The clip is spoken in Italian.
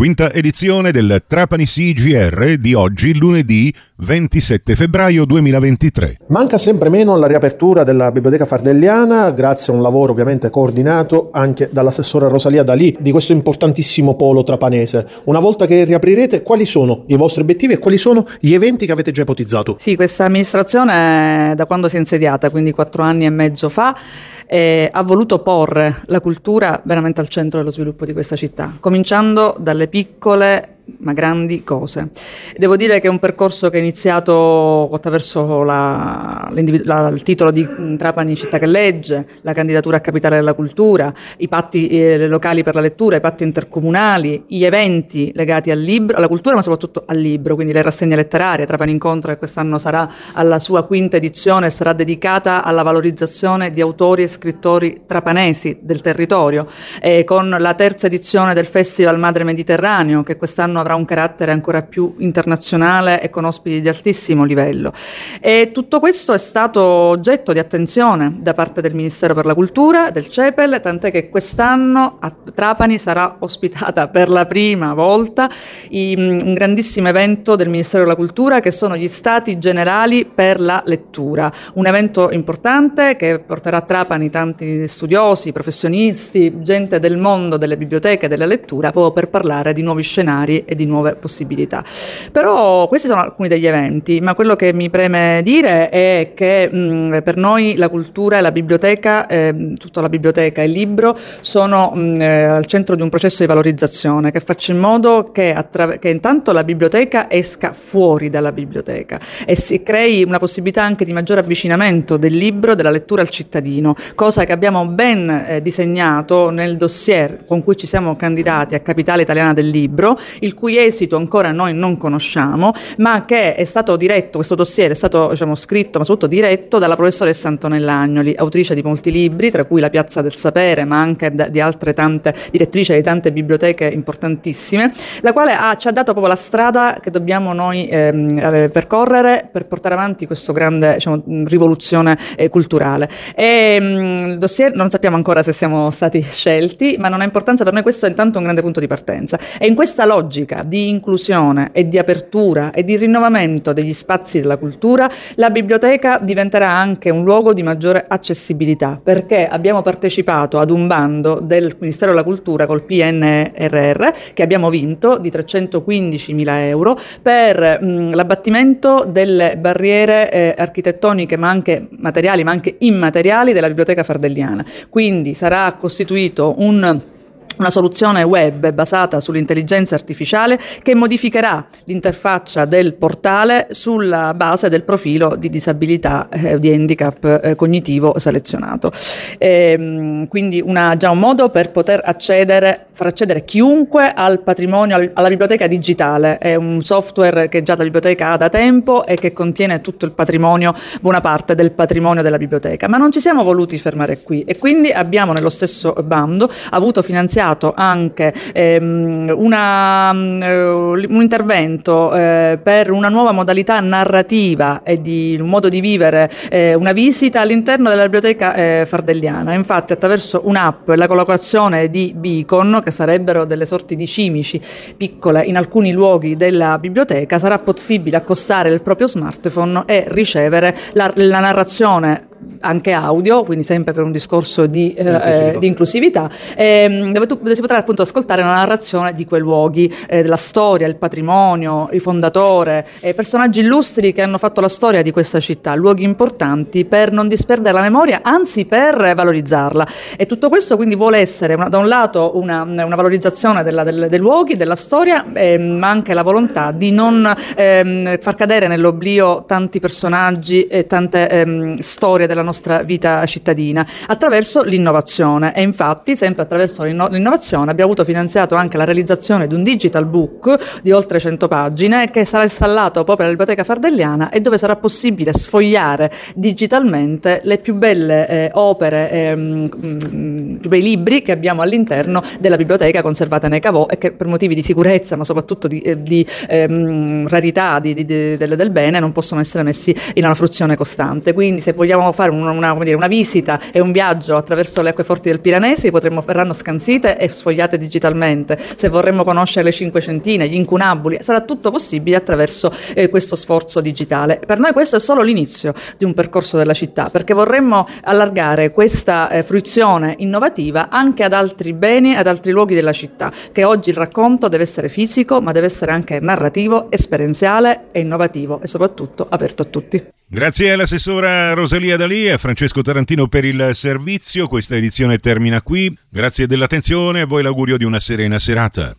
quinta edizione del Trapani CGR di oggi, lunedì 27 febbraio 2023. Manca sempre meno la riapertura della Biblioteca Fardelliana, grazie a un lavoro ovviamente coordinato anche dall'assessore Rosalia Dalì di questo importantissimo polo trapanese. Una volta che riaprirete, quali sono i vostri obiettivi e quali sono gli eventi che avete già ipotizzato? Sì, questa amministrazione da quando si è insediata, quindi quattro anni e mezzo fa, eh, ha voluto porre la cultura veramente al centro dello sviluppo di questa città, cominciando dalle piccole ma grandi cose. Devo dire che è un percorso che è iniziato attraverso la, la, il titolo di Trapani città che legge, la candidatura a capitale della cultura, i patti eh, locali per la lettura, i patti intercomunali, gli eventi legati al libro, alla cultura ma soprattutto al libro, quindi le rassegne letterarie, Trapani Incontro che quest'anno sarà alla sua quinta edizione, sarà dedicata alla valorizzazione di autori e scrittori trapanesi del territorio, eh, con la terza edizione del Festival Madre Mediterraneo che quest'anno avrà un carattere ancora più internazionale e con ospiti di altissimo livello. E tutto questo è stato oggetto di attenzione da parte del Ministero per la Cultura, del CEPEL, tant'è che quest'anno a Trapani sarà ospitata per la prima volta un grandissimo evento del Ministero della Cultura che sono gli Stati Generali per la Lettura, un evento importante che porterà a Trapani tanti studiosi, professionisti, gente del mondo delle biblioteche della lettura, proprio per parlare di nuovi scenari e di nuove possibilità. Però questi sono alcuni degli eventi, ma quello che mi preme dire è che mh, per noi la cultura e la biblioteca, eh, tutta la biblioteca e il libro, sono mh, eh, al centro di un processo di valorizzazione che faccia in modo che, attra- che intanto la biblioteca esca fuori dalla biblioteca e si crei una possibilità anche di maggiore avvicinamento del libro, della lettura al cittadino, cosa che abbiamo ben eh, disegnato nel dossier con cui ci siamo candidati a Capitale Italiana del Libro, il cui esito ancora noi non conosciamo, ma che è stato diretto, questo dossier è stato diciamo, scritto, ma soprattutto diretto dalla professoressa Antonella Agnoli, autrice di molti libri, tra cui La Piazza del Sapere, ma anche di altre tante, direttrice di tante biblioteche importantissime, la quale ha, ci ha dato proprio la strada che dobbiamo noi ehm, eh, percorrere per portare avanti questa grande diciamo, rivoluzione eh, culturale. E, il dossier non sappiamo ancora se siamo stati scelti, ma non ha importanza, per noi questo è intanto un grande punto di partenza. E in questa logica logica di inclusione e di apertura e di rinnovamento degli spazi della cultura, la biblioteca diventerà anche un luogo di maggiore accessibilità, perché abbiamo partecipato ad un bando del Ministero della Cultura col PNRR che abbiamo vinto di 315 mila euro per mh, l'abbattimento delle barriere eh, architettoniche ma anche materiali ma anche immateriali della biblioteca fardelliana. Quindi sarà costituito un una soluzione web basata sull'intelligenza artificiale che modificherà l'interfaccia del portale sulla base del profilo di disabilità eh, di handicap eh, cognitivo selezionato. E, ehm, quindi una, già un modo per poter accedere, far accedere chiunque al patrimonio, alla biblioteca digitale. È un software che già la biblioteca ha da tempo e che contiene tutto il patrimonio, buona parte del patrimonio della biblioteca. Ma non ci siamo voluti fermare qui e quindi abbiamo nello stesso bando avuto finanziato iniziato anche ehm, una, uh, un intervento eh, per una nuova modalità narrativa e di un modo di vivere eh, una visita all'interno della biblioteca eh, fardelliana. Infatti attraverso un'app e la collocazione di beacon, che sarebbero delle sorti di cimici piccole in alcuni luoghi della biblioteca, sarà possibile accostare il proprio smartphone e ricevere la, la narrazione anche audio, quindi sempre per un discorso di, eh, inclusività. di inclusività, ehm, dove, tu, dove, si potrà appunto ascoltare una narrazione di quei luoghi, eh, della storia, il patrimonio, il fondatore, eh, personaggi illustri che hanno fatto la storia di questa città, luoghi importanti per non disperdere la memoria, anzi per valorizzarla. E tutto questo quindi vuole essere una, da un lato una, una valorizzazione della, del, dei luoghi, della storia, ehm, ma anche la volontà di non ehm, far cadere nell'oblio tanti personaggi e tante ehm, storie della nostra vita cittadina attraverso l'innovazione e infatti sempre attraverso l'innovazione abbiamo avuto finanziato anche la realizzazione di un digital book di oltre 100 pagine che sarà installato proprio alla Biblioteca Fardelliana e dove sarà possibile sfogliare digitalmente le più belle eh, opere, eh, più bei libri che abbiamo all'interno della biblioteca conservata nei cavò e che per motivi di sicurezza ma soprattutto di, eh, di ehm, rarità di, di, del, del bene non possono essere messi in una fruizione costante. Quindi se vogliamo fare un una, dire, una, visita e un viaggio attraverso le acqueforti del Piranesi, potremmo, verranno scansite e sfogliate digitalmente. Se vorremmo conoscere le cinque centine, gli incunabuli, sarà tutto possibile attraverso eh, questo sforzo digitale. Per noi questo è solo l'inizio di un percorso della città, perché vorremmo allargare questa eh, fruizione innovativa anche ad altri beni, ad altri luoghi della città, che oggi il racconto deve essere fisico, ma deve essere anche narrativo, esperienziale e innovativo e soprattutto aperto a tutti. Grazie all'assessora Rosalia Dalì e a Francesco Tarantino per il servizio. Questa edizione termina qui. Grazie dell'attenzione e a voi l'augurio di una serena serata.